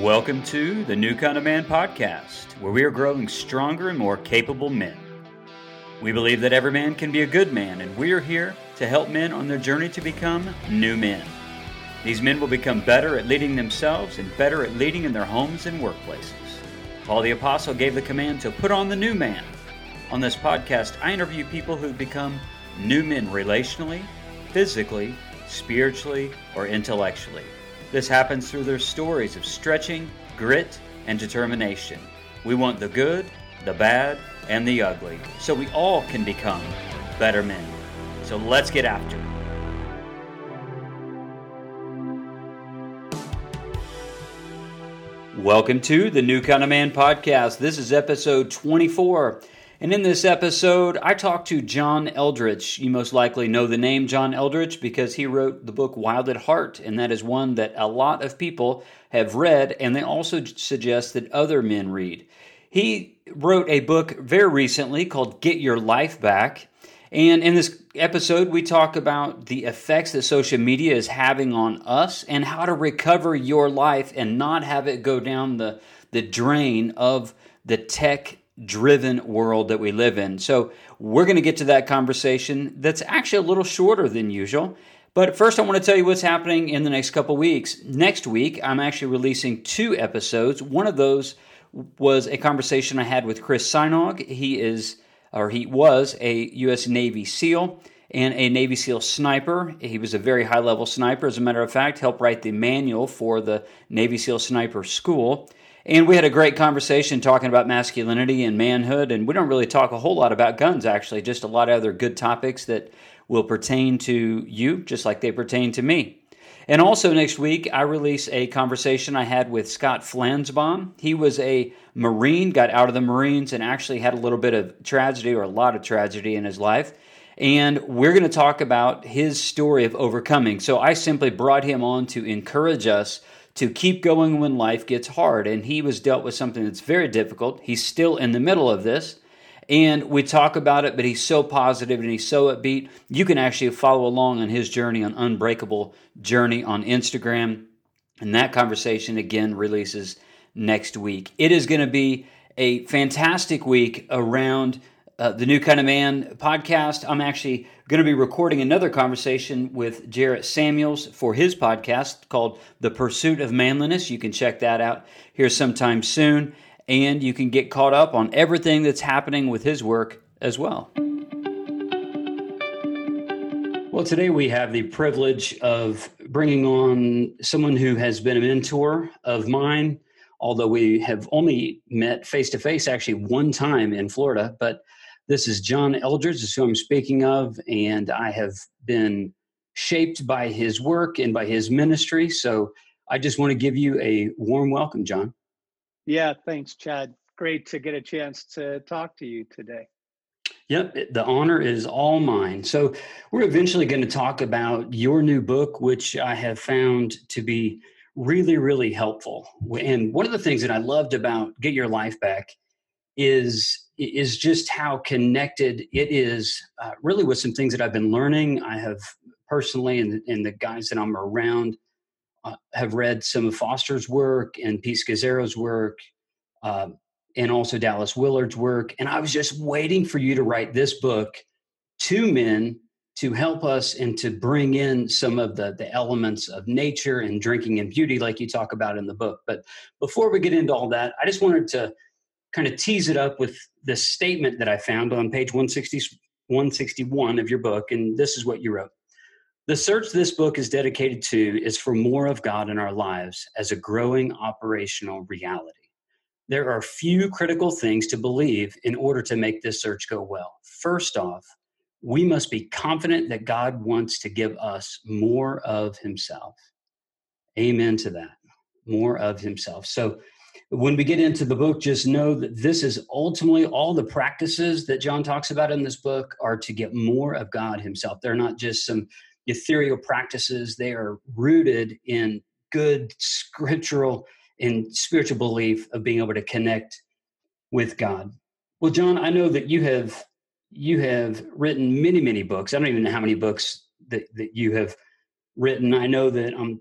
Welcome to the New Kind of Man podcast, where we are growing stronger and more capable men. We believe that every man can be a good man, and we are here to help men on their journey to become new men. These men will become better at leading themselves and better at leading in their homes and workplaces. Paul the Apostle gave the command to put on the new man. On this podcast, I interview people who've become new men relationally, physically, spiritually, or intellectually. This happens through their stories of stretching, grit, and determination. We want the good, the bad, and the ugly, so we all can become better men. So let's get after it. Welcome to the New Kind of Man podcast. This is episode 24. And in this episode, I talked to John Eldredge. You most likely know the name John Eldredge because he wrote the book Wild at Heart, and that is one that a lot of people have read, and they also suggest that other men read. He wrote a book very recently called Get Your Life Back. And in this episode, we talk about the effects that social media is having on us and how to recover your life and not have it go down the, the drain of the tech driven world that we live in. So, we're going to get to that conversation that's actually a little shorter than usual. But first, I want to tell you what's happening in the next couple weeks. Next week, I'm actually releasing two episodes. One of those was a conversation I had with Chris Sajnog. He is, or he was, a U.S. Navy SEAL and a Navy SEAL sniper. He was a very high level sniper, as a matter of fact, helped write the manual for the Navy SEAL Sniper School. And we had a great conversation talking about masculinity and manhood. And we don't really talk a whole lot about guns, actually, just a lot of other good topics that will pertain to you, just like they pertain to me. And also next week, I release a conversation I had with Scott Flansbaum. He was a Marine, got out of the Marines, and actually had a little bit of tragedy or a lot of tragedy in his life. And we're going to talk about his story of overcoming. So I simply brought him on to encourage us to keep going when life gets hard. And he was dealt with something that's very difficult. He's still in the middle of this. And we talk about it, but he's so positive and he's so upbeat. You can actually follow along on his journey on Unbreakable Journey on Instagram. And that conversation again releases next week. It is going to be a fantastic week around uh, the New Kind of Man podcast. I'm actually going to be recording another conversation with Jarrett Samuels for his podcast called The Pursuit of Manliness. You can check that out here sometime soon, and you can get caught up on everything that's happening with his work as well. Well, today we have the privilege of bringing on someone who has been a mentor of mine, although we have only met face to face actually one time in Florida. But this is John Eldredge, is who I'm speaking of, and I have been shaped by his work and by his ministry. So I just want to give you a warm welcome, John. Yeah, thanks, Chad. Great to get a chance to talk to you today. Yep, the honor is all mine. So, we're eventually going to talk about your new book, which I have found to be really, really helpful. And one of the things that I loved about Get Your Life Back is is just how connected it is uh, really with some things that I've been learning. I have personally, and, and the guys that I'm around, uh, have read some of Foster's work and Pete Scazzero's work, uh, and also Dallas Willard's work. And I was just waiting for you to write this book to men to help us and to bring in some of the, the elements of nature and drinking and beauty, like you talk about in the book. But before we get into all that, I just wanted to kind of tease it up with this statement that I found on page 160, 161 of your book. And this is what you wrote The search this book is dedicated to is for more of God in our lives as a growing operational reality. There are few critical things to believe in order to make this search go well. First off, we must be confident that God wants to give us more of Himself. Amen to that. More of Himself. So, when we get into the book, just know that this is ultimately all the practices that John talks about in this book are to get more of God Himself. They're not just some ethereal practices, they are rooted in good scriptural and spiritual belief of being able to connect with God. Well, John, I know that you have you have written many, many books. I don't even know how many books that, that you have written. I know that I'm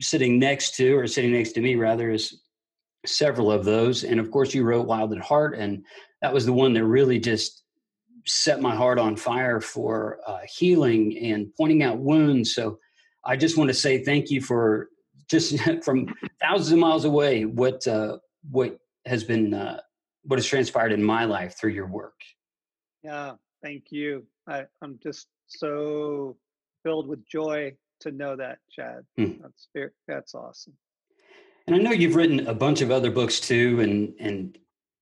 sitting next to, or sitting next to me rather, is several of those. And of course, you wrote Wild at Heart, and that was the one that really just set my heart on fire for uh, healing and pointing out wounds. So I just want to say thank you for just from thousands of miles away what uh, what has been uh, what has transpired in my life through your work. Yeah, thank you. I, I'm just so filled with joy to know that, Chad. Hmm. That's that's awesome. And I know you've written a bunch of other books too, and and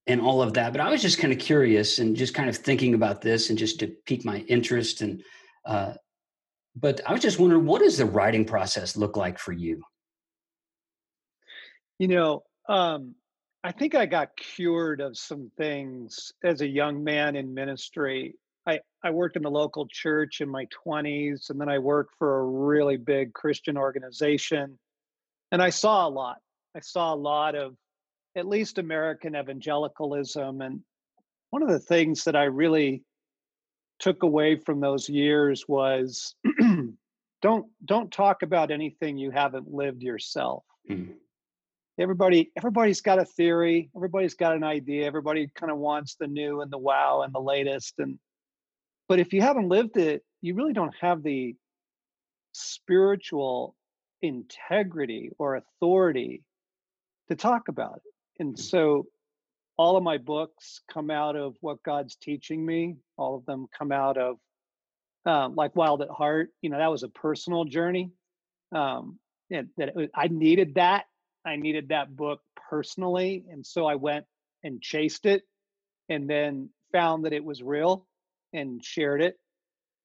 and all of that. But I was just kind of curious and just kind of thinking about this, and just to pique my interest. And uh, but I was just wondering, what does the writing process look like for you? You know, um, I think I got cured of some things as a young man in ministry. I, I worked in the local church in my 20s, and then I worked for a really big Christian organization. And I saw a lot. I saw a lot of at least American evangelicalism. And one of the things that I really took away from those years was don't don't talk about anything you haven't lived yourself. Mm everybody everybody's got a theory everybody's got an idea everybody kind of wants the new and the wow and the latest and but if you haven't lived it you really don't have the spiritual integrity or authority to talk about it and so all of my books come out of what god's teaching me all of them come out of um, like wild at heart you know that was a personal journey um, and that was, i needed that I needed that book personally. And so I went and chased it and then found that it was real and shared it.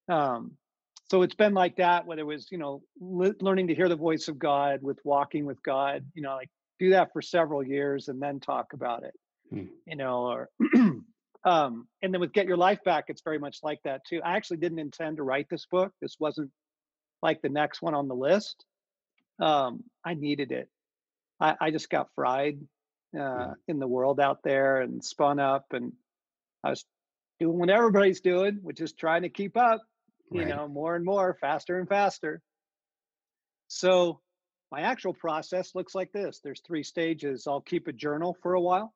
Um, so it's been like that, whether it was, you know, le- learning to hear the voice of God with walking with God, you know, like do that for several years and then talk about it, hmm. you know, or, um, and then with Get Your Life Back, it's very much like that too. I actually didn't intend to write this book. This wasn't like the next one on the list. Um, I needed it. I, I just got fried uh, yeah. in the world out there and spun up, and I was doing what everybody's doing, which is trying to keep up. You right. know, more and more, faster and faster. So my actual process looks like this. There's three stages. I'll keep a journal for a while,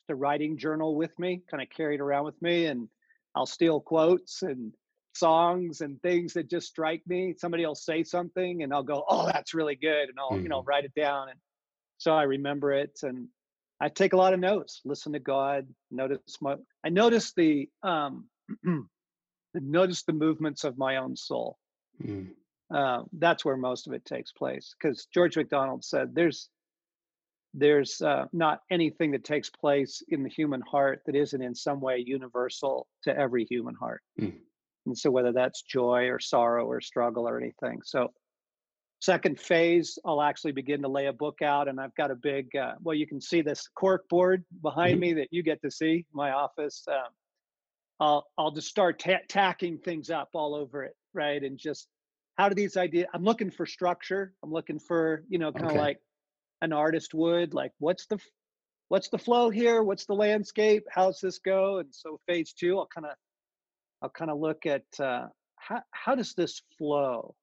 just a writing journal with me, kind of carried around with me, and I'll steal quotes and songs and things that just strike me. Somebody will say something, and I'll go, "Oh, that's really good," and I'll mm-hmm. you know mm-hmm. write it down. And so I remember it, and I take a lot of notes. Listen to God. Notice my. I notice the um, notice the movements of my own soul. Mm. Uh, that's where most of it takes place. Because George MacDonald said, "There's there's uh, not anything that takes place in the human heart that isn't in some way universal to every human heart." Mm. And so, whether that's joy or sorrow or struggle or anything. So, second phase i'll actually begin to lay a book out and i've got a big uh, well you can see this cork board behind mm-hmm. me that you get to see my office um, i'll i'll just start ta- tacking things up all over it right and just how do these ideas i'm looking for structure i'm looking for you know kind of okay. like an artist would like what's the what's the flow here? What's the landscape? How's this go? And so phase two i'll kind of i'll kind of look at uh, how, how does this flow?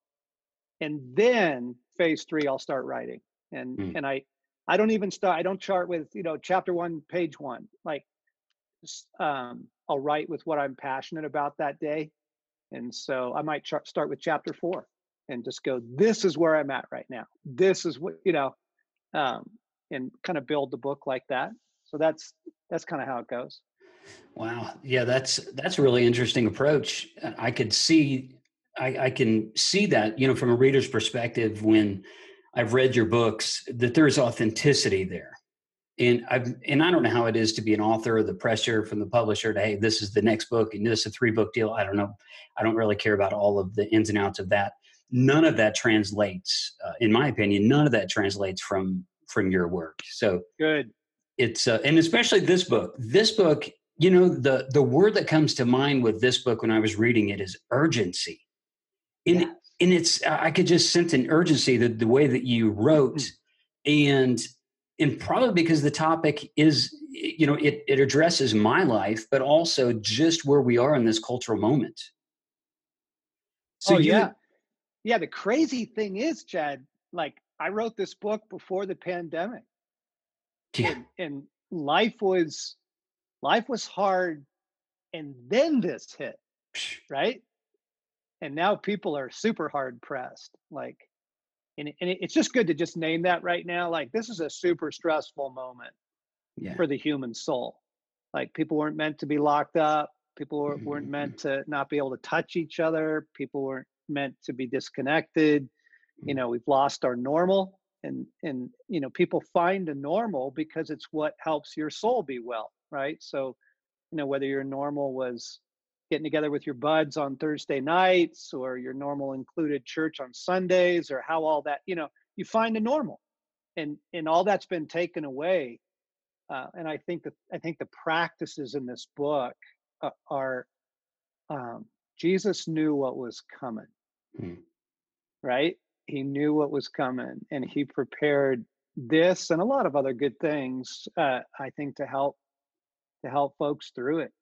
And then phase three i'll start writing. And mm. and i i don't even start i don't chart with you know chapter one page one. Like um i'll write with what i'm passionate about that day and so i might start with chapter four and just go this is where i'm at right now. This is what you know um and kind of build the book like that. So that's that's kind of how it goes. Wow. Yeah that's that's a really interesting approach. I could see I, I can see that, you know, from a reader's perspective when I've read your books, that there's authenticity there. And I've and I don't know how it is to be an author, the pressure from the publisher to hey, this is the next book and this is a three book deal. I don't know. I don't really care about all of the ins and outs of that. None of that translates, uh, in my opinion. None of that translates from from your work. So good. It's uh, and especially this book. This book, you know, the the word that comes to mind with this book when I was reading it is urgency and yeah. and it's I could just sense an urgency that the way that you wrote, mm. and and probably because the topic is you know it it addresses my life, but also just where we are in this cultural moment. So oh, you, yeah, yeah. The crazy thing is, Chad, like I wrote this book before the pandemic. Yeah. And, and life was life was hard and then this hit, right? And now people are super hard pressed. Like and, and it's just good to just name that right now. Like this is a super stressful moment Yeah. for the human soul. Like people weren't meant to be locked up. People were, weren't Mhm. meant to not be able to touch each other. People weren't meant to be disconnected. You Mhm. know, we've lost our normal, and and you know, people find a normal because it's what helps your soul be well, right? So, you know, whether your normal was getting together with your buds on Thursday nights, or your normal included church on Sundays, or how all that, you know, you find a normal, and and all that's been taken away uh, and I think that I think the practices in this book uh, are um, Jesus knew what was coming, Hmm. right? He knew what was coming, and he prepared this and a lot of other good things. Uh, I think to help to help folks through it.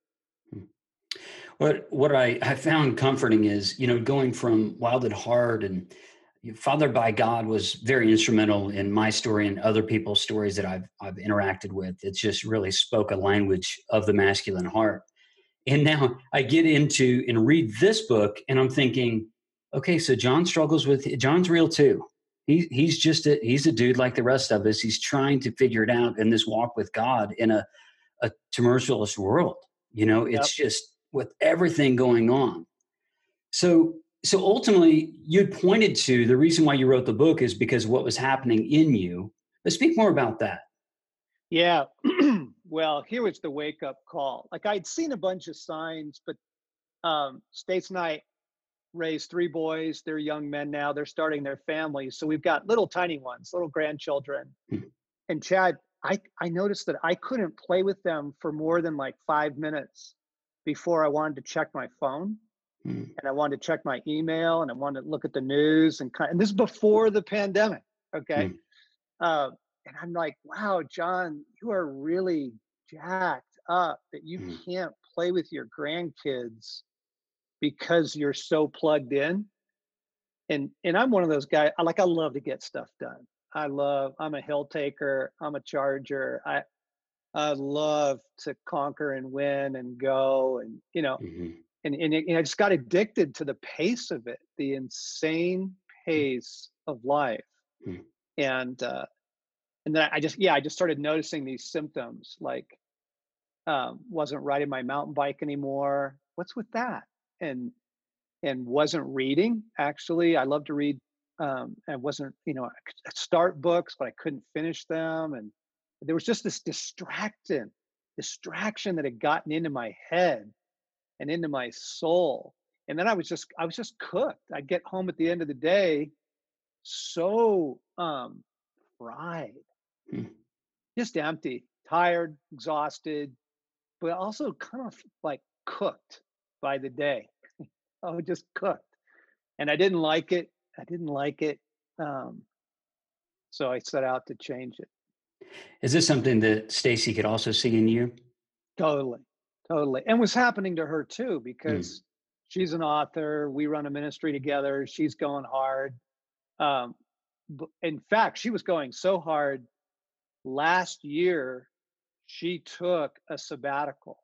What what I, I found comforting is, you know, going from wild at heart and fathered by God was very instrumental in my story and other people's stories that I've I've interacted with. It just really spoke a language of the masculine heart. And now I get into and read this book and I'm thinking, okay, so John struggles with John's real too. He, he's just a he's a dude like the rest of us. He's trying to figure it out in this walk with God in a, a tumultuous world. You know, it's just with everything going on. So so ultimately you pointed to the reason why you wrote the book is because what was happening in you. But speak more about that. Yeah. well, here was the wake up call. Like I'd seen a bunch of signs, but um, Stasi and I raised three boys. They're young men now. They're starting their families. So we've got little tiny ones, little grandchildren. Hmm. And Chad, I, I noticed that I couldn't play with them for more than like five minutes before I wanted to check my phone Hmm. and I wanted to check my email and I wanted to look at the news and kind and this is before the pandemic. Okay. Uh, and I'm like, wow, John, you are really jacked up that you Mm. can't play with your grandkids because you're so plugged in. And and I'm one of those guys. I like I love to get stuff done. I love. I'm a hill taker. I'm a charger. I I love to conquer and win and go and you know Mhm. and and, it, and I just got addicted to the pace of it, the insane pace of life, Mm. and uh, and then I just yeah I just started noticing these symptoms like um, wasn't riding my mountain bike anymore. What's with that? And and wasn't reading actually. I love to read. Um, and wasn't you know I could start books but I couldn't finish them and there was just this distraction distraction that had gotten into my head and into my soul and then i was just i was just cooked. I'd get home at the end of the day so um fried. Hmm. just empty tired exhausted but also kind of like cooked by the day. I was just cooked and i didn't like it i didn't like it um so i set out to change it Is this something that Stasi could also see in you? Totally, totally, and was happening to her too because she's an author. We run a ministry together. She's going hard. Um, in fact, she was going so hard. Last year, she took a sabbatical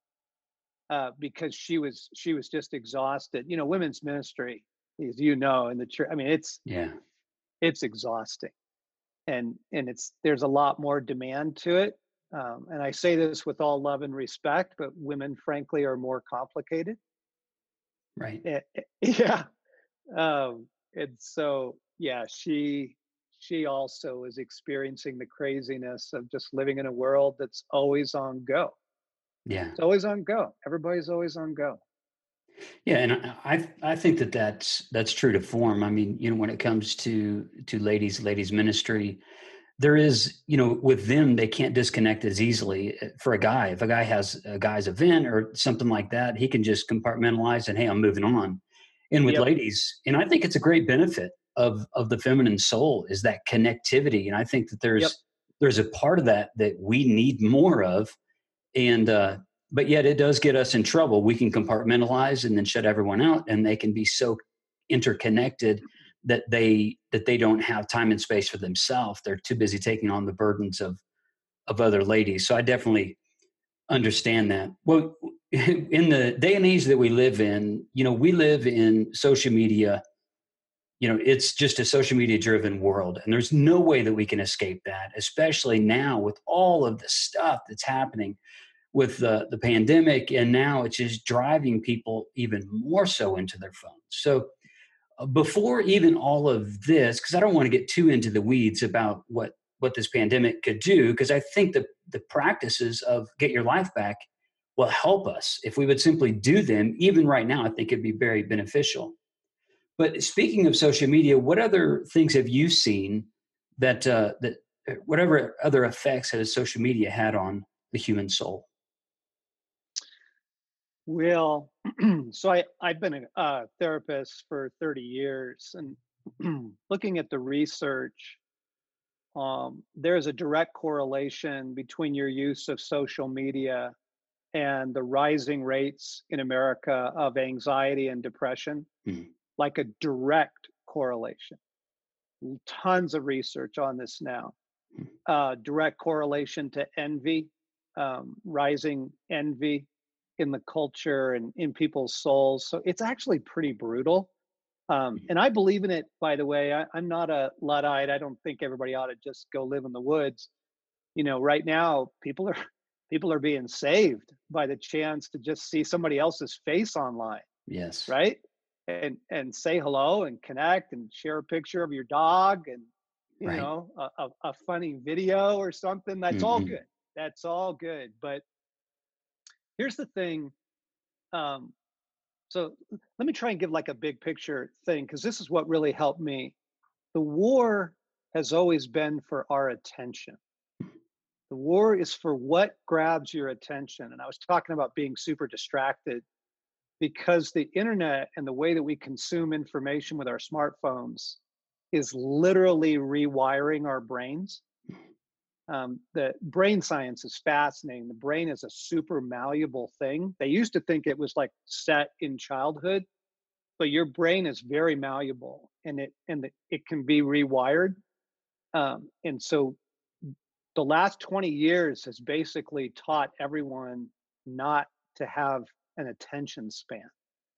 uh, because she was she was just exhausted. You know, women's ministry, as you know, in the church. I mean, it's Yeah. it's exhausting and and it's there's a lot more demand to it um, and i say this with all love and respect but women frankly are more complicated Right. Eh, eh, yeah um, and so yeah she she also is experiencing the craziness of just living in a world that's always on go Yeah. it's always on go everybody's always on go Yeah, and I, I think that that's that's true to form. I mean, you know, when it comes to to ladies ladies ministry, there is you know with them they can't disconnect as easily. Uh, For a guy, if a guy has a guy's event or something like that, he can just compartmentalize and hey, I'm moving on. And with Yep. ladies, and I think it's a great benefit of of the feminine soul is that connectivity, and I think that there's Yep. there's a part of that that we need more of, and uh, but yet it does get us in trouble. We can compartmentalize and then shut everyone out, and they can be so interconnected that they that they don't have time and space for themselves. They're too busy taking on the burdens of of other ladies. So I definitely understand that. Well, in the day and age that we live in, you know, we live in social media. You know, it's just a social media driven world, and there's no way that we can escape that, especially now with all of the stuff that's happening with the, the pandemic. And now it's just driving people even more so into their phones. So, uh, before even all of this, because I don't want to get too into the weeds about what what this pandemic could do because I think the the practices of get your life back will help us if we would simply do them. Even right now, I think it'd be very beneficial. But speaking of social media, what other things have you seen that uh, that whatever other effects has social media had on the human soul? Well, so I I've been a uh, therapist for 30 years, and looking at the research um, there's a direct correlation between your use of social media and the rising rates in America of anxiety and depression, mm-hmm. like a direct correlation. Tons of research on this now. Mm-hmm. Uh, direct correlation to envy, um, rising envy in the culture and in people's souls. So it's actually pretty brutal. Um, mm-hmm. and I believe in it, by the way. I, am not a Luddite. I don't think everybody ought to just go live in the woods. You know, right now, people are people are being saved by the chance to just see somebody else's face online. Yes. Right. And and say hello and connect and share a picture of your dog and you right. know a, a, a, funny video or something. That's mm-hmm. all good. That's all good. But here's the thing. Um, so let me try and give like a big picture thing because this is what really helped me. The war has always been for our attention. The war is for what grabs your attention. And I was talking about being super distracted because the internet and the way that we consume information with our smartphones is literally rewiring our brains um, the brain science is fascinating. The brain is a super malleable thing. They used to think it was like set in childhood, but your brain is very malleable and it and the, it can be rewired. Um, and so the last 20 years has basically taught everyone not to have an attention span.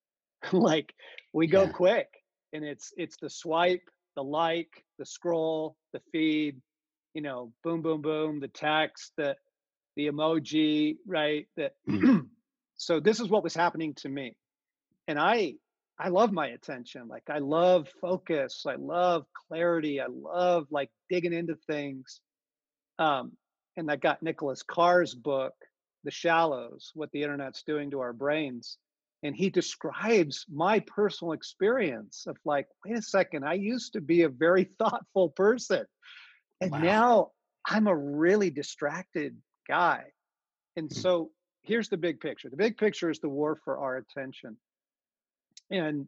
like we go yeah. quick and it's it's the swipe, the like, the scroll, the feed, you know, boom, boom, boom, the text, the the emoji, right? That so this is what was happening to me. And I I love my attention. Like I love focus. I love clarity. I love like digging into things. Um, and I got Nicholas Carr's book, The Shallows, What the Internet's Doing to Our Brains. And he describes my personal experience of like, wait a second, I used to be a very thoughtful person. And wow. now I'm a really distracted guy. And hmm. so here's the big picture the big picture is the war for our attention. And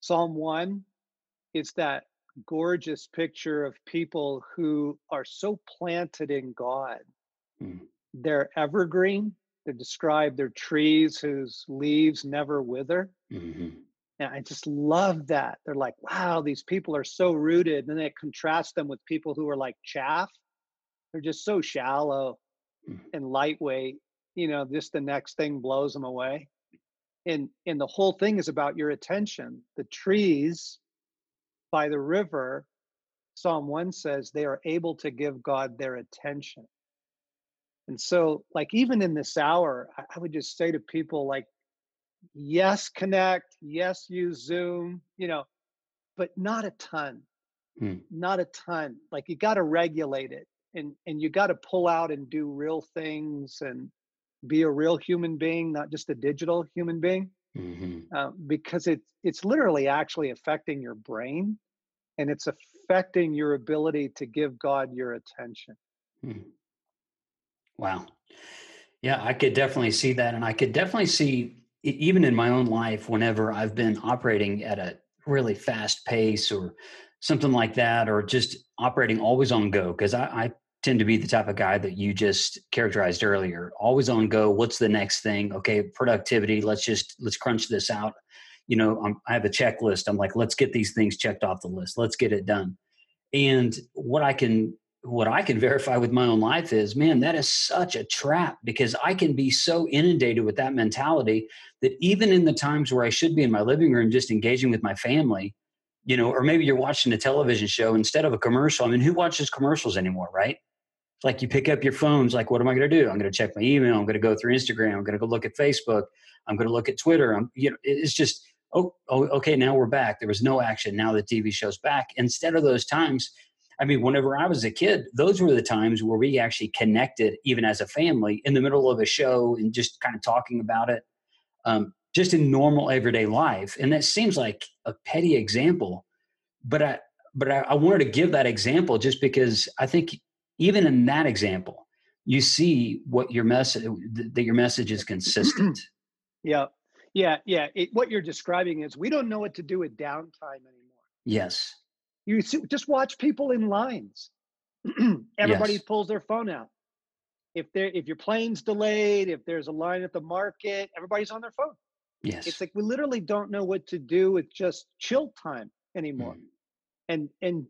Psalm 1 is that gorgeous picture of people who are so planted in God. Mm. They're evergreen. They describe their trees whose leaves never wither. Mm-hmm. And I just love that. They're like, wow, these people are so rooted. And then it contrasts them with people who are like chaff. They're just so shallow mm. and lightweight. You know, just the next thing blows them away. And and the whole thing is about your attention. The trees by the river, Psalm 1 says they are able to give God their attention. And so, like, even in this hour, I would just say to people, like, yes connect yes use zoom you know but not a ton hmm. not a ton like you got to regulate it and and you got to pull out and do real things and be a real human being not just a digital human being mm-hmm. uh, because it's it's literally actually affecting your brain and it's affecting your ability to give god your attention hmm. wow yeah i could definitely see that and i could definitely see even in my own life, whenever I've been operating at a really fast pace or something like that, or just operating always on go, because I, I, tend to be the type of guy that you just characterized earlier, always on go. What's the next thing? Okay, productivity. Let's just let's crunch this out. you know, I'm, I have a checklist. I'm like, let's get these things checked off the list. Let's get it done. And what I can what I can verify with my own life is, man, that is such a trap because I can be so inundated with that mentality that even in the times where I should be in my living room just engaging with my family, you know, or maybe you're watching a television show instead of a commercial. I mean, who watches commercials anymore, right? Like you pick up your phones, like, what am I going to do? I'm going to check my email. I'm going to go through Instagram. I'm going to go look at Facebook. I'm going to look at Twitter. I'm, you know, it's just, oh, oh, okay, now we're back. There was no action. Now the TV show's back. Instead of those times, I mean, whenever I was a kid, those were the times where we actually connected, even as a family, in the middle of a show and just kind of talking about it, um, just in normal everyday life. And that seems like a petty example, but I, but I, I wanted to give that example just because I think even in that example, you see what your message that your message is consistent. yeah, yeah, yeah. It, what you're describing is we don't know what to do with downtime anymore. Yes. You see, just watch people in lines. Everybody yes. pulls their phone out. If there, if your plane's delayed, if there's a line at the market, everybody's on their phone. Yes. It's like we literally don't know what to do with just chill time anymore. Mm. And and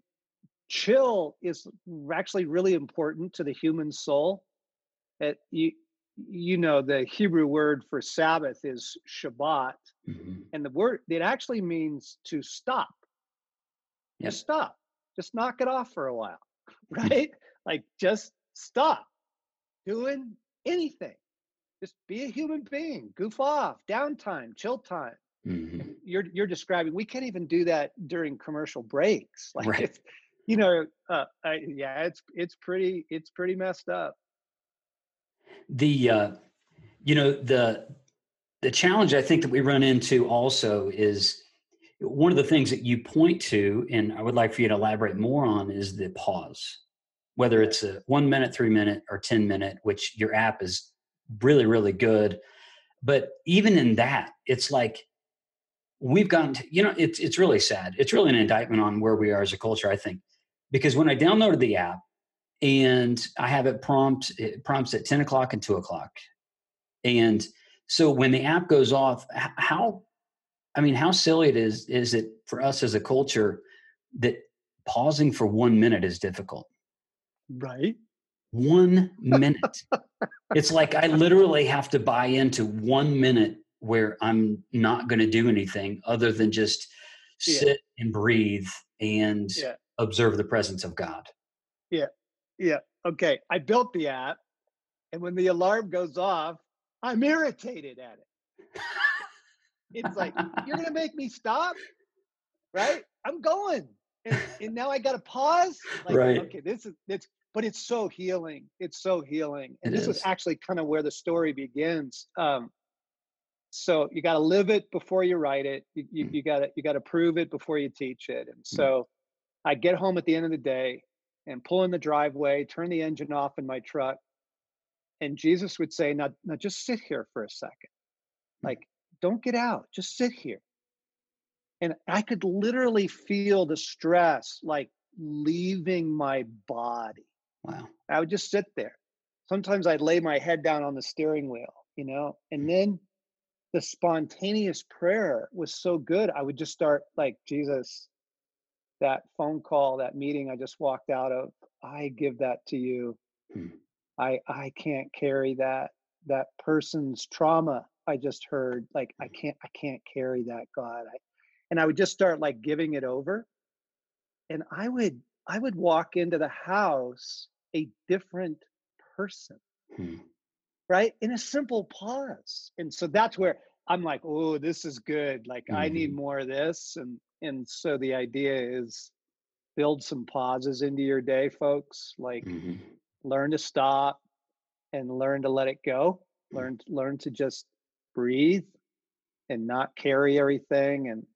chill is actually really important to the human soul. That you you know the Hebrew word for Sabbath is Shabbat, mm-hmm. and the word it actually means to stop. Just stop. Just knock it off for a while, right? like just stop doing anything. Just be a human being. Goof off. Downtime. Chill time. Mm-hmm. You're you're describing. We can't even do that during commercial breaks. Like right you know, uh, I, yeah, it's it's pretty it's pretty messed up. The uh, you know the the challenge I think that we run into also is one of the things that you point to, and I would like for you to elaborate more on, is the pause. Whether it's a one minute, three minute, or ten minute, which your app is really really good, but even in that, it's like we've gotten to, you know it's it's really sad it's really an indictment on where we are as a culture i think because when I downloaded the app and I have it prompt, it prompts at 10 o'clock and 2 o'clock. And so when the app goes off, how, I mean, how silly it is, is it for us as a culture that pausing for one minute is difficult? Right. One minute. it's like I literally have to buy into one minute where I'm not going to do anything other than just sit yeah. and breathe and yeah observe the presence of God. Yeah. Yeah. Okay. I built the app, and when the alarm goes off, I'm irritated at it. it's like, you're going to make me stop? Right? I'm going. And, and now I got to pause. Like, right. Okay. This is, it's, but it's so healing. It's so healing. And it this is. is actually kind of where the story begins. Um, so you got to live it before you write it. You, you, mm. you got to you got to prove it before you teach it. And mm. so I get home at the end of the day and pull in the driveway, turn the engine off in my truck. And Jesus would say, now, now just sit here for a second. Hmm. Like, don't get out, just sit here. And I could literally feel the stress like leaving my body. Wow. I would just sit there. Sometimes I'd lay my head down on the steering wheel, you know, and hmm. then the spontaneous prayer was so good. I would just start like, Jesus, that phone call, that meeting I just walked out of, I give that to you. Hmm. I I can't carry that that person's trauma I just heard. Like I can't I can't carry that, God. I, and I would just start like giving it over. And I would I would walk into the house a different person. Hmm. Right? In a simple pause. And so that's where I'm like, oh, this is good. Like mm-hmm. I need mm-hmm. more of this. And and so the idea is build some pauses into your day folks like mm-hmm. learn to stop and learn to let it go mm-hmm. learn learn to just breathe and not carry everything and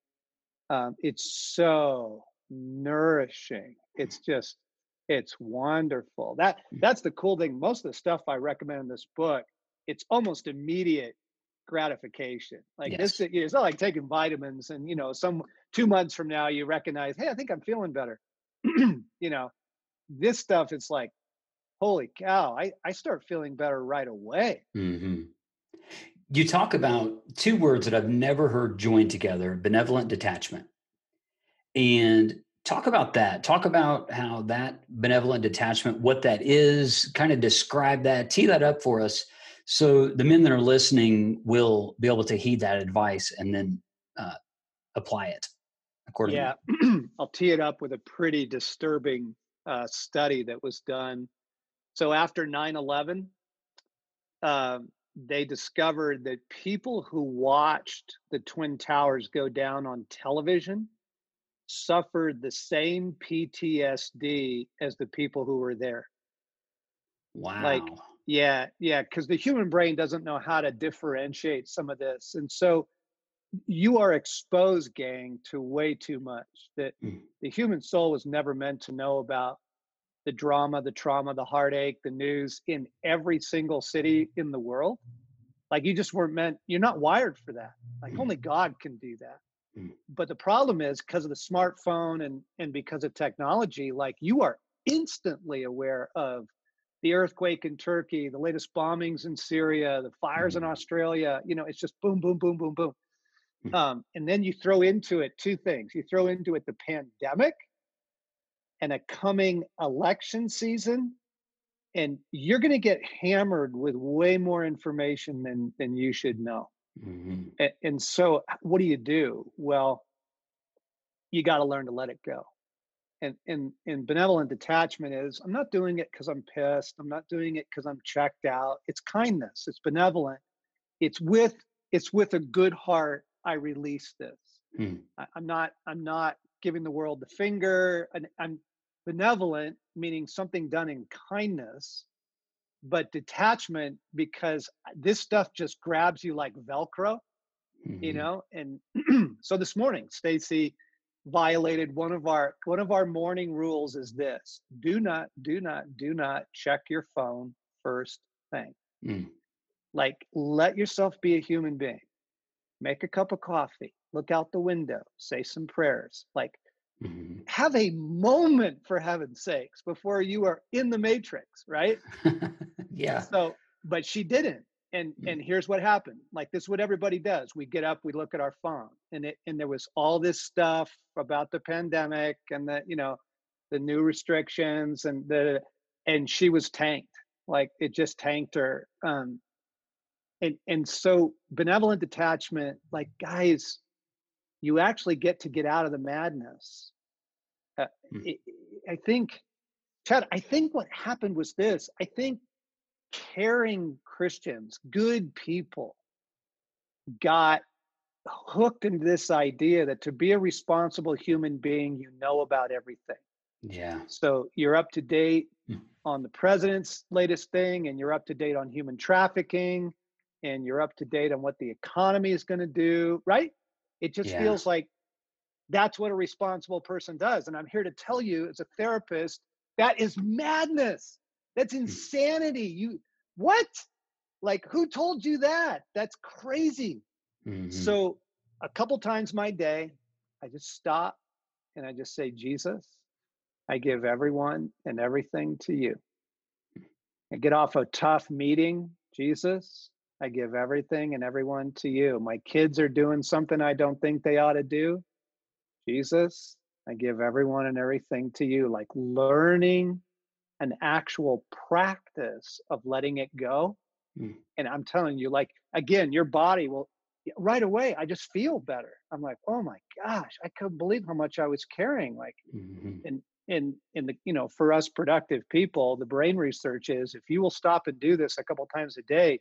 um, it's so nourishing it's just it's wonderful that mm. that's the cool thing most of the stuff i recommend in this book it's almost immediate gratification. Like yes. this, it's not like taking vitamins and you know, some two months from now you recognize, hey, I think I'm feeling better. you know, this stuff, it's like, holy cow, I, I start feeling better right away. Mm-hmm. you talk about two words that I've never heard joined together benevolent detachment. And talk about that. Talk about how that benevolent detachment, what that is, kind of describe that, tee that up for us so the men that are listening will be able to heed that advice and then uh, apply it accordingly. Yeah, I'll tee it up with a pretty disturbing uh, study that was done. So after 9 11, um, they discovered that people who watched the Twin Towers go down on television suffered the same PTSD as the people who were there. Wow. Like, yeah, yeah, because the human brain doesn't know how to differentiate some of this. And so you are exposed, gang, to way too much that mm. the human soul was never meant to know about the drama, the trauma, the heartache, the news in every single city in the world. Like you just weren't meant, you're not wired for that. Like only God can do that. Mm. But the problem is because of the smartphone and and because of technology, like you are instantly aware of the earthquake in Turkey, the latest bombings in Syria, the fires in mm. Australia. You know, it's just boom, boom, boom, boom, boom. Mm. Um, and then you throw into it two things. You throw into it the pandemic and a coming election season, and you're going to get hammered with way more information than than you should know. Mm-hmm. And, and so, what do you do? Well, you got to learn to let it go. And, and and benevolent detachment is I'm not doing it because I'm pissed. I'm not doing it because I'm checked out. It's kindness. It's benevolent. It's with it's with a good heart. I release this. Mm. I, am not I'm not giving the world the finger. And I'm benevolent, meaning something done in kindness but detachment because this stuff just grabs you like velcro mm-hmm. you know and so this morning Stasi violated one of our one of our morning rules is this do not do not do not check your phone first thing mm. like let yourself be a human being make a cup of coffee look out the window say some prayers like Mm-hmm. Have a moment for heaven's sakes before you are in the matrix, right? yeah. So, but she didn't. And mm-hmm. and here's what happened. Like this is what everybody does. We get up, we look at our phone. And it and there was all this stuff about the pandemic and the, you know, the new restrictions and the and she was tanked. Like it just tanked her. Um and and so benevolent detachment, like guys, you actually get to get out of the madness. Uh, mm. I think, Chad, I think what happened was this. I think caring Christians, good people, got hooked into this idea that to be a responsible human being, you know about everything. Yeah. So you're up to date mm. on the president's latest thing, and you're up to date on human trafficking, and you're up to date on what the economy is going to do, right? It just yeah. feels like that's what a responsible person does. And I'm here to tell you, as a therapist, that is madness. That's hmm. insanity. You what? Like who told you that? That's crazy. Mm-hmm. So a couple times my day, I just stop and I just say, Jesus, I give everyone and everything to you. I get off a tough meeting, Jesus, I give everything and everyone to you. My kids are doing something I don't think they ought to do. Jesus, I give everyone and everything to you. Like learning an actual practice of letting it go. Mm. And I'm telling you, like, again, your body will right away, I just feel better. I'm like, oh my gosh, I couldn't believe how much I was carrying. Like, mm-hmm. and in in the you know for us productive people the brain research is if you will stop and do this a couple times a day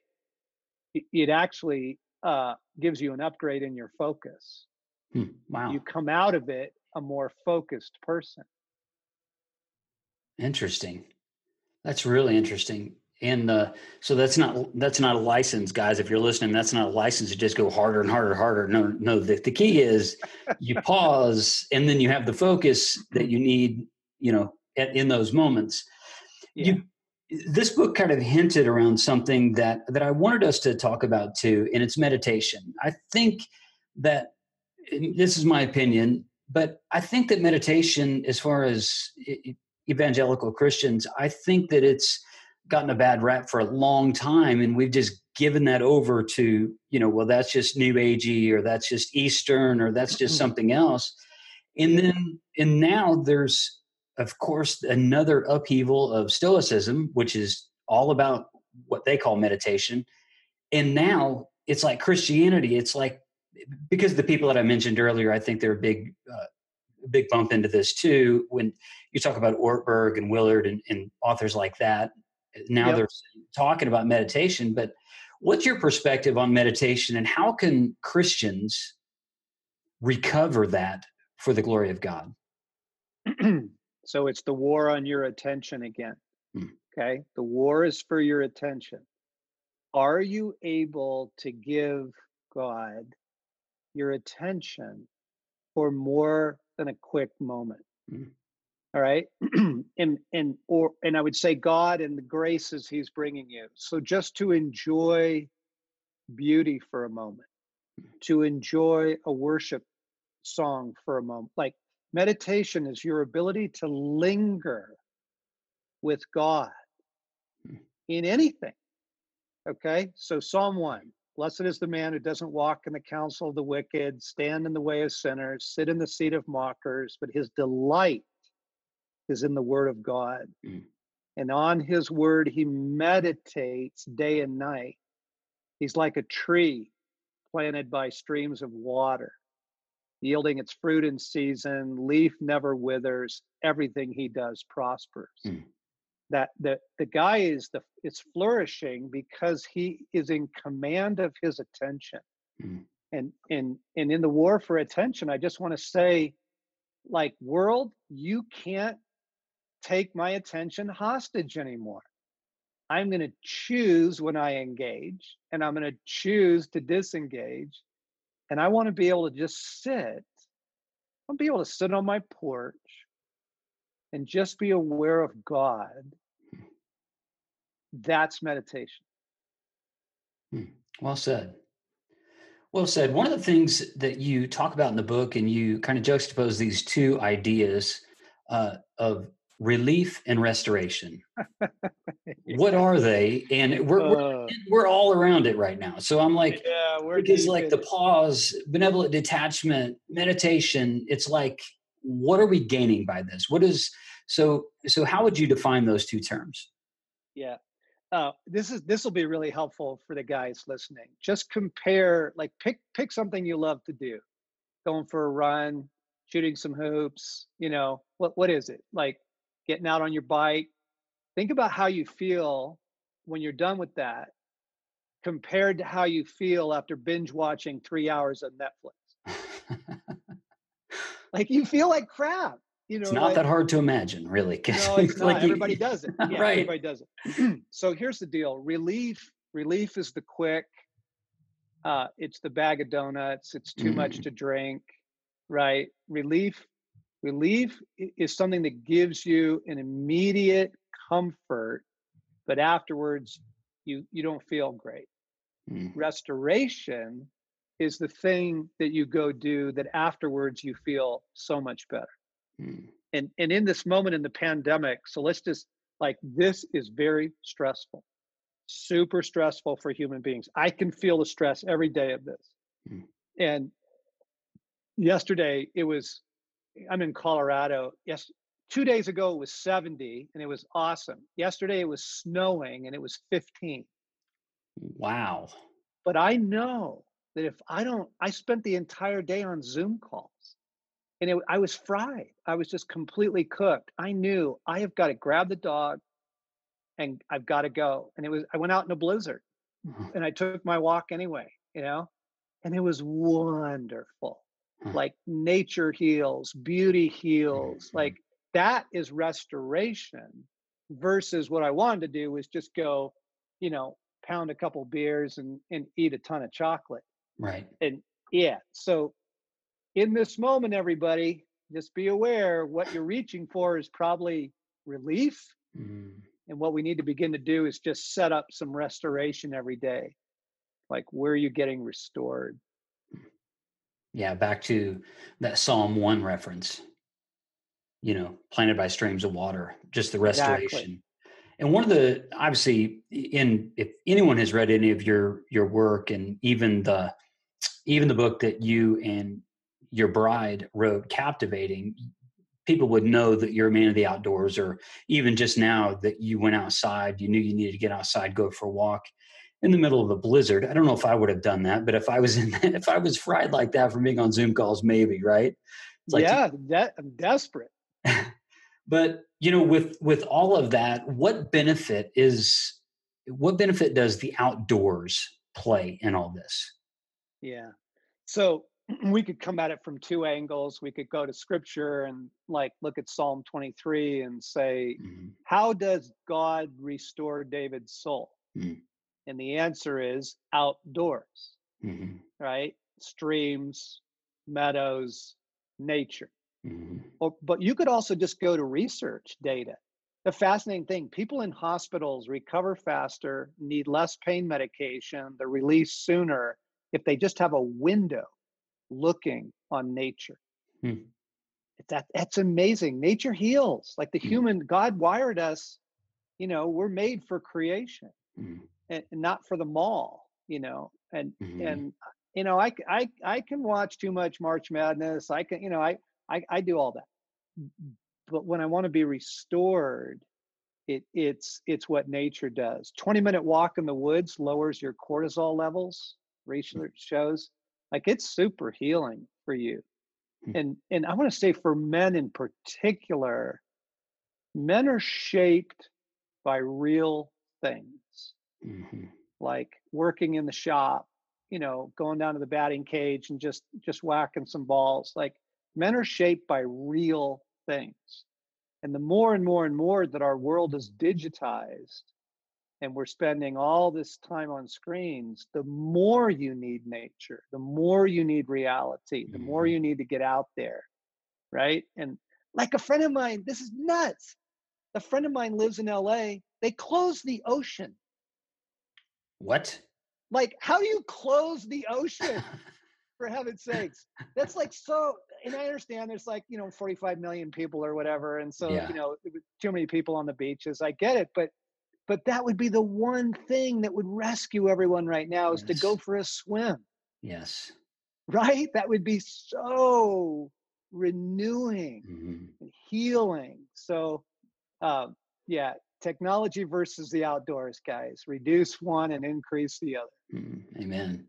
it actually uh, gives you an upgrade in your focus. Hmm. Wow. You come out of it a more focused person. Interesting. That's really interesting. And uh, so that's not that's not a license, guys. If you're listening, that's not a license to just go harder and harder, and harder. No, no. The, the key is you pause, and then you have the focus that you need. You know, at, in those moments. Yeah. You this book kind of hinted around something that that I wanted us to talk about too, and it's meditation. I think that this is my opinion, but I think that meditation, as far as evangelical Christians, I think that it's gotten a bad rap for a long time and we've just given that over to you know well that's just new agey or that's just eastern or that's just mm-hmm. something else and then and now there's of course another upheaval of stoicism which is all about what they call meditation. And now it's like christianity. It's like because the people that i mentioned earlier i think they're a big uh, big bump into this too. When you talk about ortberg and willard and, and authors like that now yep. they're talking about meditation. But what's your perspective on meditation and how can christians recover that for the glory of god so it's the war on your attention again hmm. okay? The war is for your attention. Are you able to give god your attention for more than a quick moment? Hmm. All right? And and or and i would say god and the graces he's bringing you. So just to enjoy beauty for a moment to enjoy a worship song for a moment like meditation is your ability to linger with god hmm. in anything okay so psalm 1 blessed is the man who doesn't walk in the counsel of the wicked stand in the way of sinners sit in the seat of mockers but his delight is in the Word of God. Mm. And on His Word, He meditates day and night. He's like a tree planted by streams of water, yielding its fruit in season, leaf never withers, everything He does prospers. Mm. That the, the guy is the it's flourishing because he is in command of his attention. Mm. And and and in the war for attention, I just want to say, like world, you can't take my attention hostage anymore. I'm going to choose when I engage and I'm going to choose to disengage. And I want to be able to just sit. I'll be able to sit on my porch and just be aware of God. That's meditation. Hmm. Well said. Well said. One of the things that you talk about in the book, and you kind of juxtapose these two ideas uh, of relief and restoration. Yeah. what are they? And we're, we're, uh. we're all around it right now. So i'm like yeah we're because like the pause benevolent detachment meditation. It's like what are we gaining by this? What is so so how would you define those two terms? Yeah. Uh, this is this will be really helpful for the guys listening. Just compare like pick pick something you love to do. Going for a run shooting some hoops you know what what is it? Like getting out on your bike. Think about how you feel when you're done with that compared to how you feel after binge watching three hours of Netflix. like you feel like crap. You know, it's not like, that hard to imagine, really. No, it's not. Like everybody does it. Yeah, right. Everybody does it. so here's the deal: relief. Relief is the quick. Uh, it's the bag of donuts. It's too mm. much to drink. Right. Relief Relief is something that gives you an immediate comfort, but afterwards you you don't feel great. Mm. Restoration is the thing that you go do that afterwards you feel so much better. Mm. And and in this moment in the pandemic, so let's just like this is very stressful. Super stressful for human beings. I can feel the stress every day of this. Mm. And yesterday it was I'm in Colorado. Yes, two days ago it was 70 and it was awesome. Yesterday it was snowing and it was 15. Wow. But I know that if I don't, I spent the entire day on Zoom calls and it, I was fried. I was just completely cooked. I knew I have got to grab the dog and I've got to go. And it was, I went out in a blizzard mm-hmm. and I took my walk anyway, you know, and it was wonderful. Hmm. like nature heals, beauty heals. Mm-hmm. Like that is restoration versus what I wanted to do was just go, you know, pound a couple beers and, and eat a ton of chocolate. Right. And yeah, so in this moment, everybody, just be aware what you're reaching for is probably relief. Mm. And what we need to begin to do is just set up some restoration every day. Like, where are you getting restored? Yeah, back to that Psalm 1 reference. You know, planted by streams of water, just the restoration. Exactly. And one of the obviously in if anyone has read any of your your work and even the even the book that you and your bride wrote captivating people would know that you're a man of the outdoors or even just now that you went outside you knew you needed to get outside go for a walk in the middle of a blizzard i don't know if i would have done that but if i was in if i was fried like that from being on zoom calls maybe right like yeah that, i'm desperate but you know with with all of that what benefit is what benefit does the outdoors play in all this yeah so we could come at it from two angles. We could go to scripture and like look at Psalm 23 and say, mm-hmm. how does God restore David's soul? Mm-hmm. And the answer is outdoors, mm-hmm. right? Streams, meadows, nature. Mm-hmm. Or, but you could also just go to research data. The fascinating thing people in hospitals recover faster, need less pain medication, they're released sooner if they just have a window looking on nature. Hmm. That that's amazing. Nature heals. Like the hmm. human, God wired us. You know, we're made for creation, hmm. And, not for the mall. You know, and hmm. and you know, I I I can watch too much March Madness. I can, you know, I I, I do all that. But when I want to be restored, it it's it's what nature does. Twenty minute walk in the woods lowers your cortisol levels. Research shows like it's super healing for you mm-hmm. and and i want to say for men in particular men are shaped by real things mm-hmm. like working in the shop you know going down to the batting cage and just just whacking some balls like men are shaped by real things and the more and more and more that our world is digitized and we're spending all this time on screens, the more you need nature, the more you need reality, the more mm-hmm. you need to get out there. Right. And like a friend of mine, this is nuts. A friend of mine lives in LA. They closed the ocean. What? Like, how do you close the ocean? for heaven's sakes. That's like so, and I understand there's like, you know, 45 million people or whatever. And so, yeah. you know, too many people on the beaches. I get it. But but that would be the one thing that would rescue everyone right now is yes. to go for a swim. Yes. Right? That would be so renewing mm-hmm. and healing. So, um, yeah, technology versus the outdoors, guys. Reduce one and increase the other. Mm, amen.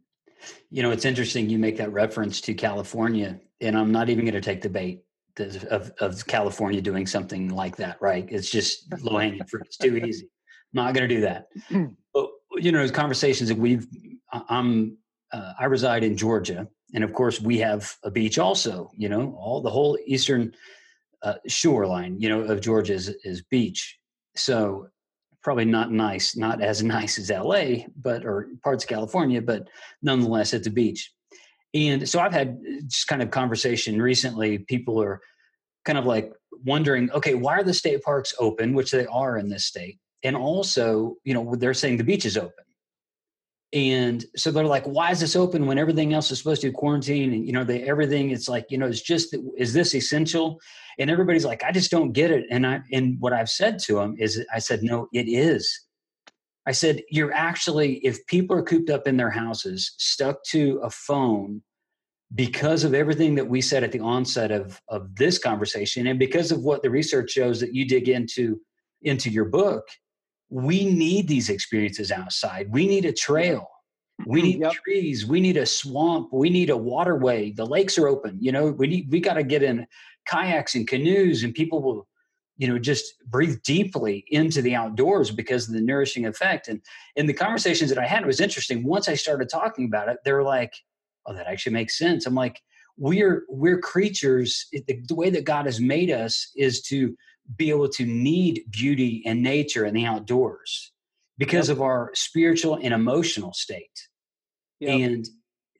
You know, it's interesting you make that reference to California, and I'm not even going to take the bait of, of California doing something like that, right? It's just low hanging fruit. It's too easy. Not going to do that. but you know, conversations that we've. I'm. Uh, I reside in Georgia, and of course, we have a beach also. You know, all the whole eastern uh, shoreline, you know, of Georgia is, is beach. So probably not nice, not as nice as LA, but or parts of California, but nonetheless, it's a beach. And so I've had uh, just kind of conversation recently. People are kind of like wondering, okay, why are the state parks open, which they are in this state? and also you know they're saying the beach is open and so they're like why is this open when everything else is supposed to be quarantine? And you know they everything it's like you know it's just is this essential? And everybody's like i just don't get it. And i and what i've said to them is i said no it is. I said you're actually if people are cooped up in their houses stuck to a phone because of everything that we said at the onset of of this conversation and because of what the research shows that you dig into into your book we need these experiences outside. We need a trail. We need yep. trees. We need a swamp. We need a waterway. The lakes are open. You know, we need we got to get in kayaks and canoes, and people will, you know, just breathe deeply into the outdoors because of the nourishing effect. And in the conversations that I had, it was interesting. Once I started talking about it, they were like, "Oh, that actually makes sense." I'm like, "We're we're creatures. The, the way that God has made us is to." Be able to need beauty and nature and the outdoors because yep. of our spiritual and emotional state. Yep. And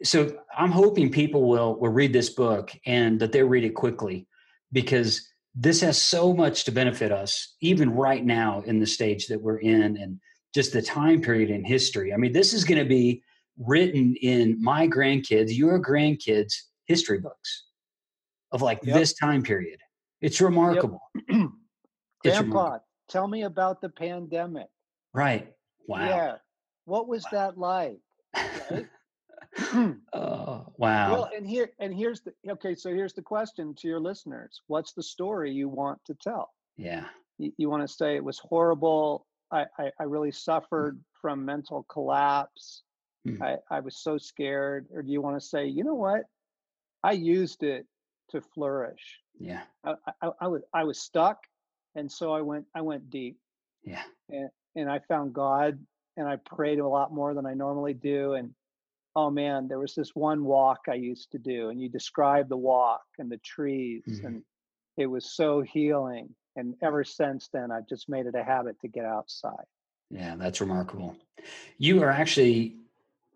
so I'm hoping people will will read this book and that they read it quickly because this has so much to benefit us even right now in the stage that we're in and just the time period in history. I mean, this is going to be written in my grandkids, your grandkids' history books of like yep. this time period. It's remarkable. Grandpa, tell me about the pandemic. Right. Wow. Yeah. What was wow. that like? Right? oh, wow. Well, and here and here's the okay, so here's the question to your listeners. What's the story you want to tell? Yeah. You, you want to say it was horrible. I, I, I really Mm. suffered from mental collapse. Mm. I, I was so scared. Or do you want to say, you know what? I used it to flourish. Yeah. I, I, I was I was stuck, and so I went I went deep, Yeah. and and I found God, and I prayed a lot more than I normally do, and oh man, there was this one walk I used to do, and you described the walk and the trees, Mhm. and it was so healing. And ever since then, I've just made it a habit to get outside. Yeah, that's remarkable. You are actually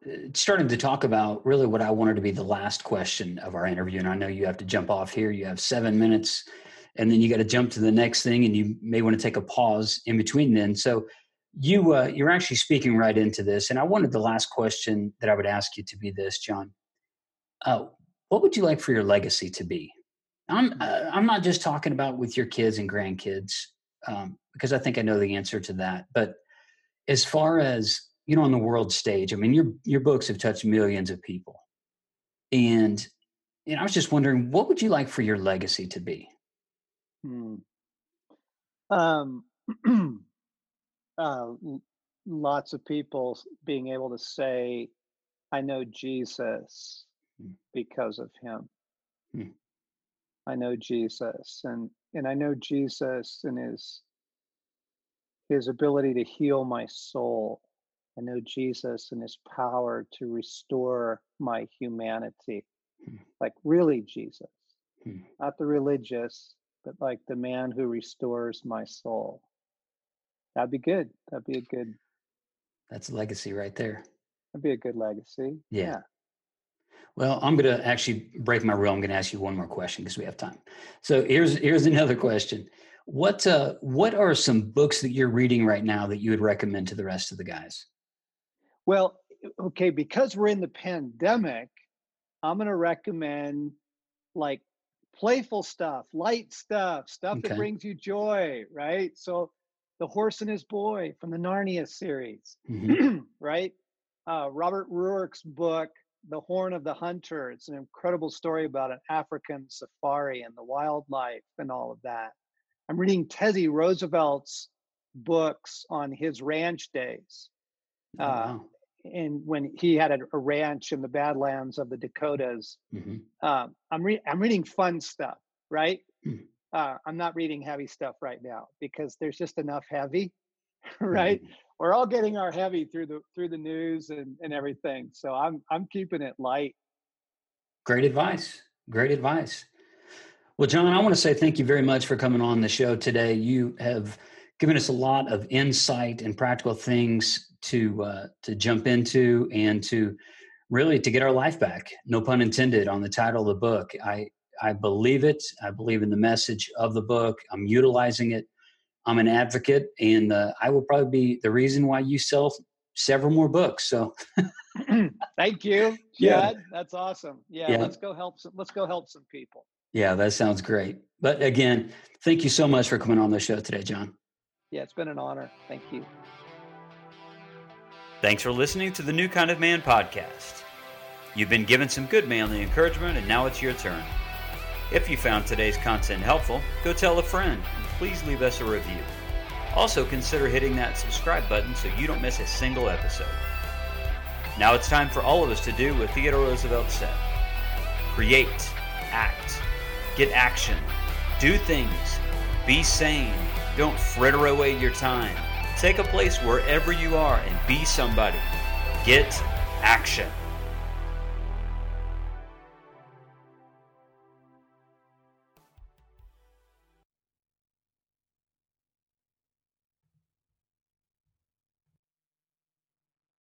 uh, starting to talk about really what I wanted to be the last question of our interview. And I know you have to jump off here. You have seven minutes and then you got to jump to the next thing and you may want to take a pause in between then. So you, uh, you're actually speaking right into this. And I wanted the last question that I would ask you to be this, John. Uh, what would you like for your legacy to be? I'm, uh, I'm not just talking about with your kids and grandkids, um, because I think I know the answer to that. But as far as you know on the world stage i mean your your books have touched millions of people and and i was just wondering what would you like for your legacy to be Hmm. Um, uh, lots of people being able to say, I know Jesus Mm. because of him. Mm. I know Jesus and and I know Jesus and his his ability to heal my soul. I know Jesus and his power to restore my humanity. Mm. Like really Jesus. Not the religious, but like the man who restores my soul. That'd be good. That'd be a good that's a legacy right there that'd be a good legacy. Yeah. well i'm going to actually break my rule i'm going to ask you one more question because we have time so here's here's another question what uh what are some books that you're reading right now that you would recommend to the rest of the guys Well, okay, because we're in the pandemic, I'm going to recommend like playful stuff, light stuff, stuff Okay. that brings you joy, right? So, The Horse and His Boy from the Narnia series, Mhm. right? Uh, Robert Ruark's book, The Horn of the Hunter. It's an incredible story about an African safari and the wildlife and all of that. I'm reading Teddy Roosevelt's books on his ranch days Oh, uh, wow. And when he had a, a ranch in the Badlands of the Dakotas. Mhm. Um, I'm re- I'm reading fun stuff, right? Hmm. Uh, I'm not reading heavy stuff right now because there's just enough heavy, right? Mhm. We're all getting our heavy through the through the news and, and everything. So I'm I'm keeping it light. Great advice. Great advice. Well, John, I want to say thank you very much for coming on the show today. You have given us a lot of insight and practical things to uh, to jump into and to really to get our life back. No pun intended on the title of the book. I I believe it. I believe in the message of the book. I'm utilizing it. I'm an advocate, and uh, I will probably be the reason why you sell several more books. So Thank you, Yeah. That's awesome. Yeah, Yeah. let's go help some let's go help some people. Yeah, that sounds great. But again, thank you so much for coming on the show today, John. Yeah, it's been an honor. Thank you. Thanks for listening to the New Kind of Man podcast. You've been given some good manly encouragement, and now it's your turn. If you found today's content helpful, go tell a friend and please leave us a review. Also, consider hitting that subscribe button so you don't miss a single episode. Now it's time for all of us to do what Theodore Roosevelt said create, act, get action, do things, be sane, don't fritter away your time. Take a place wherever you are and be somebody. Get action.